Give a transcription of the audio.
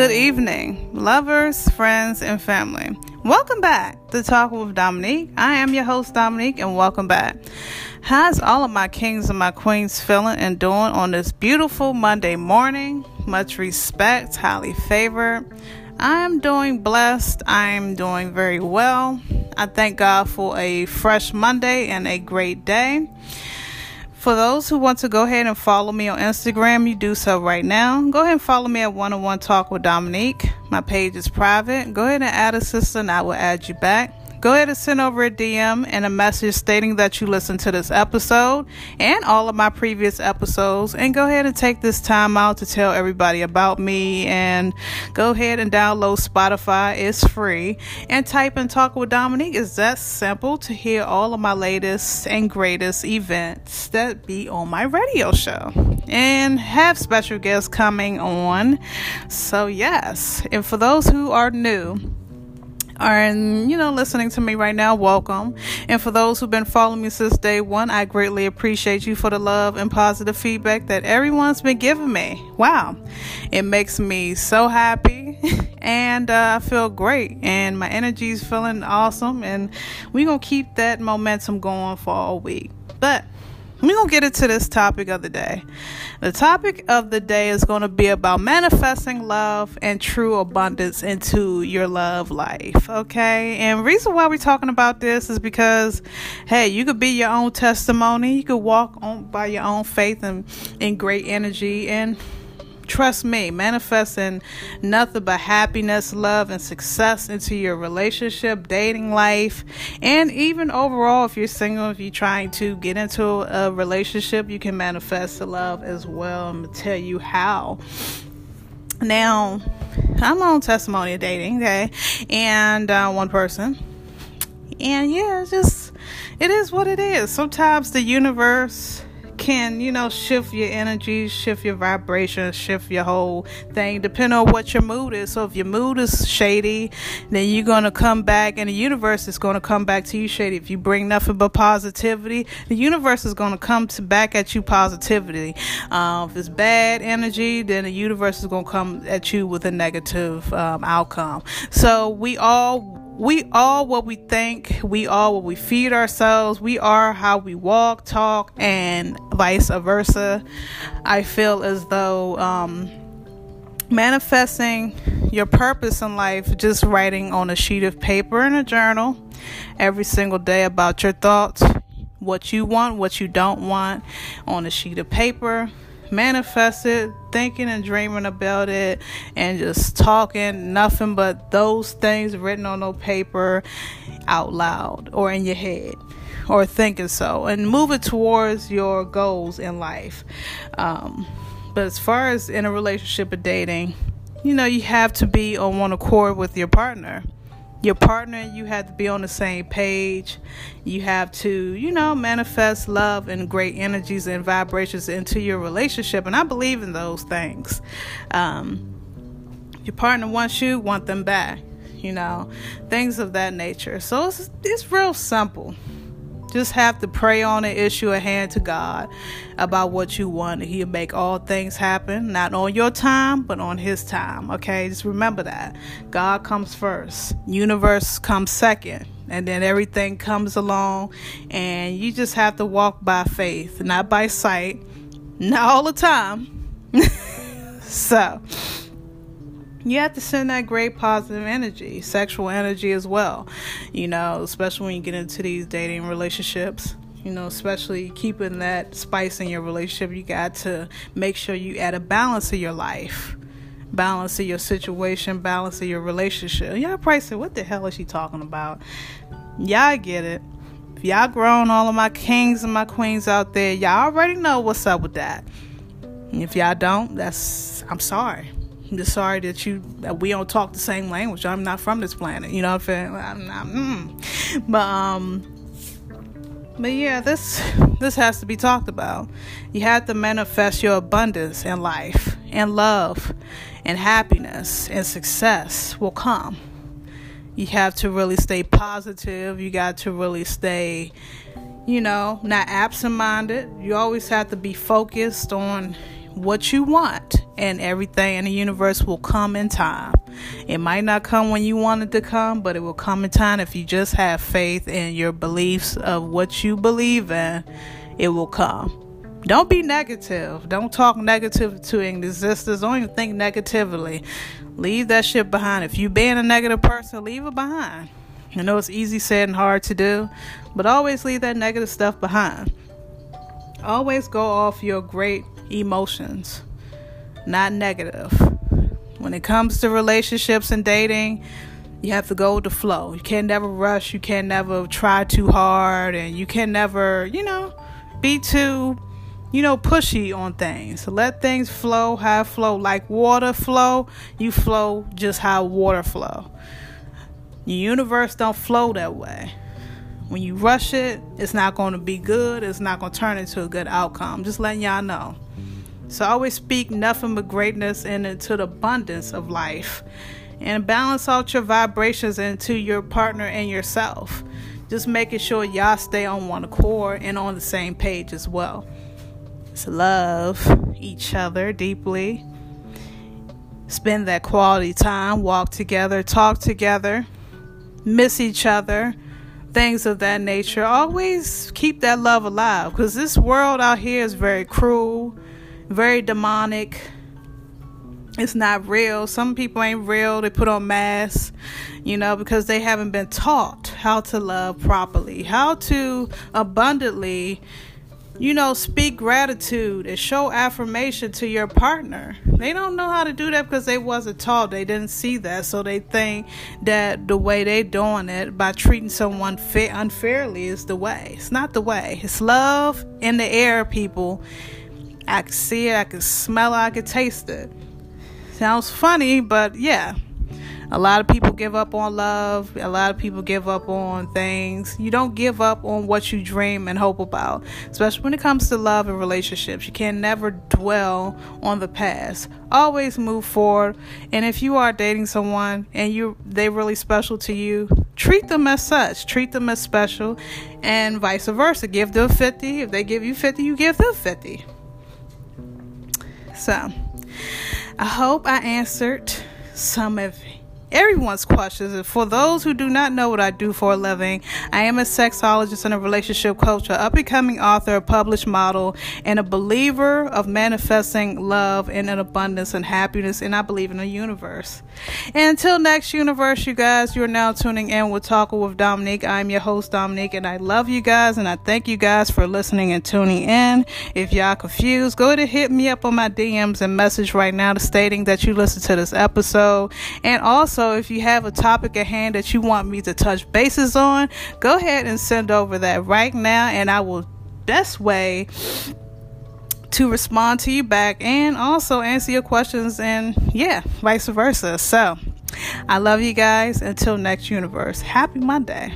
Good evening, lovers, friends, and family. Welcome back to Talk with Dominique. I am your host, Dominique, and welcome back. How's all of my kings and my queens feeling and doing on this beautiful Monday morning? Much respect, highly favored. I'm doing blessed. I'm doing very well. I thank God for a fresh Monday and a great day. For those who want to go ahead and follow me on Instagram, you do so right now. Go ahead and follow me at One on One Talk with Dominique. My page is private. Go ahead and add a sister, and I will add you back go ahead and send over a DM and a message stating that you listened to this episode and all of my previous episodes. And go ahead and take this time out to tell everybody about me. And go ahead and download Spotify, it's free. And type and Talk with Dominique. Is that simple to hear all of my latest and greatest events that be on my radio show? And have special guests coming on. So, yes. And for those who are new, are you know listening to me right now welcome. And for those who've been following me since day one i greatly appreciate you for the love and positive feedback that everyone's been giving me. Wow. It makes me so happy and uh, i feel great and my energy is feeling awesome and we're gonna keep that momentum going for all week. But we're going to get into this topic of the day. The topic of the day is going to be about manifesting love and true abundance into your love life. Okay. And reason why we're talking about this is because, hey, you could be your own testimony. You could walk on by your own faith and in great energy and Trust me, manifesting nothing but happiness, love, and success into your relationship, dating life, and even overall, if you're single, if you're trying to get into a relationship, you can manifest the love as well. I'm gonna tell you how. Now, I'm on testimony of dating, okay, and uh, one person, and yeah, it's just it is what it is. Sometimes the universe can, you know, shift your energy, shift your vibration, shift your whole thing, depending on what your mood is. So if your mood is shady, then you're going to come back and the universe is going to come back to you shady. If you bring nothing but positivity, the universe is going to come to back at you positivity. Uh, if it's bad energy, then the universe is going to come at you with a negative um, outcome. So we all we are what we think, we are what we feed ourselves, we are how we walk, talk, and vice versa. I feel as though um, manifesting your purpose in life, just writing on a sheet of paper in a journal every single day about your thoughts, what you want, what you don't want on a sheet of paper manifest it, thinking and dreaming about it, and just talking nothing but those things written on no paper out loud or in your head or thinking so, and move it towards your goals in life. Um, but as far as in a relationship or dating, you know, you have to be on one accord with your partner your partner, you have to be on the same page. You have to, you know, manifest love and great energies and vibrations into your relationship. And I believe in those things. Um, your partner wants you, want them back, you know, things of that nature. So it's, it's real simple just have to pray on it, issue a hand to God about what you want. He'll make all things happen, not on your time, but on His time. Okay, just remember that. God comes first, universe comes second, and then everything comes along, and you just have to walk by faith, not by sight, not all the time. so, you have to send that great positive energy, sexual energy as well. You know, especially when you get into these dating relationships. You know, especially keeping that spice in your relationship, you got to make sure you add a balance to your life, balance of your situation, balance of your relationship. Y'all probably say, "What the hell is she talking about?" Y'all get it. If y'all grown, all of my kings and my queens out there, y'all already know what's up with that. And if y'all don't, that's I'm sorry. Sorry that you that we don't talk the same language. I'm not from this planet. You know what I'm saying? Mm. But um but yeah, this this has to be talked about. You have to manifest your abundance in life and love and happiness and success will come. You have to really stay positive. You got to really stay, you know, not absent minded. You always have to be focused on what you want, and everything in the universe will come in time. It might not come when you want it to come, but it will come in time if you just have faith in your beliefs of what you believe in, it will come. Don't be negative. Don't talk negative to existence. Don't even think negatively. Leave that shit behind. If you being a negative person, leave it behind. I know it's easy said and hard to do, but always leave that negative stuff behind. Always go off your great emotions, not negative. When it comes to relationships and dating, you have to go with the flow. You can never rush, you can never try too hard, and you can never, you know, be too, you know, pushy on things. So let things flow how flow. Like water flow, you flow just how water flow. The universe don't flow that way. When you rush it, it's not going to be good. It's not going to turn into a good outcome. Just letting y'all know. So always speak nothing but greatness and into the abundance of life. And balance out your vibrations into your partner and yourself. Just making sure y'all stay on one accord and on the same page as well. To love each other deeply. Spend that quality time, walk together, talk together, miss each other things of that nature. Always keep that love alive because this world out here is very cruel, very demonic. It's not real. Some people ain't real. They put on masks, you know, because they haven't been taught how to love properly, how to abundantly you know, speak gratitude and show affirmation to your partner. They don't know how to do that because they wasn't taught. They didn't see that, so they think that the way they doing it by treating someone fa- unfairly is the way. It's not the way. It's love in the air, people. I can see it, I can smell it, I can taste it. Sounds funny, but yeah. A lot of people give up on love. A lot of people give up on things. You don't give up on what you dream and hope about, especially when it comes to love and relationships. You can never dwell on the past. Always move forward. And if you are dating someone and you they really special to you, treat them as such. Treat them as special and vice versa. Give them 50. If they give you 50, you give them 50. So, I hope I answered some of everyone's questions. For those who do not know what I do for a living, I am a sexologist and a relationship coach, an up and coming author, a published model, and a believer of manifesting love and an abundance and happiness. And I believe in the universe. And until next universe, you guys, you're now tuning in with Talking with Dominique. I'm your host, Dominique, and I love you guys and I thank you guys for listening and tuning in. If y'all confused, go to hit me up on my DMs and message right now stating that you listened to this episode. And also, also, if you have a topic at hand that you want me to touch bases on, go ahead and send over that right now, and I will best way to respond to you back and also answer your questions, and yeah, vice versa. So, I love you guys. Until next universe, happy Monday.